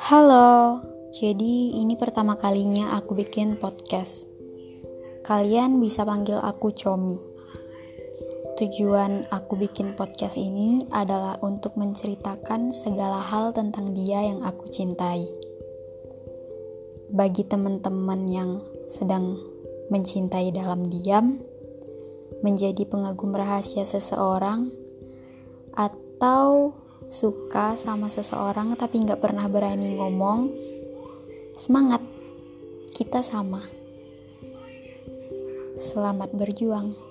Halo, jadi ini pertama kalinya aku bikin podcast. Kalian bisa panggil aku Comi. Tujuan aku bikin podcast ini adalah untuk menceritakan segala hal tentang dia yang aku cintai. Bagi teman-teman yang sedang mencintai dalam diam, menjadi pengagum rahasia seseorang, atau suka sama seseorang tapi nggak pernah berani ngomong, semangat, kita sama. Selamat berjuang.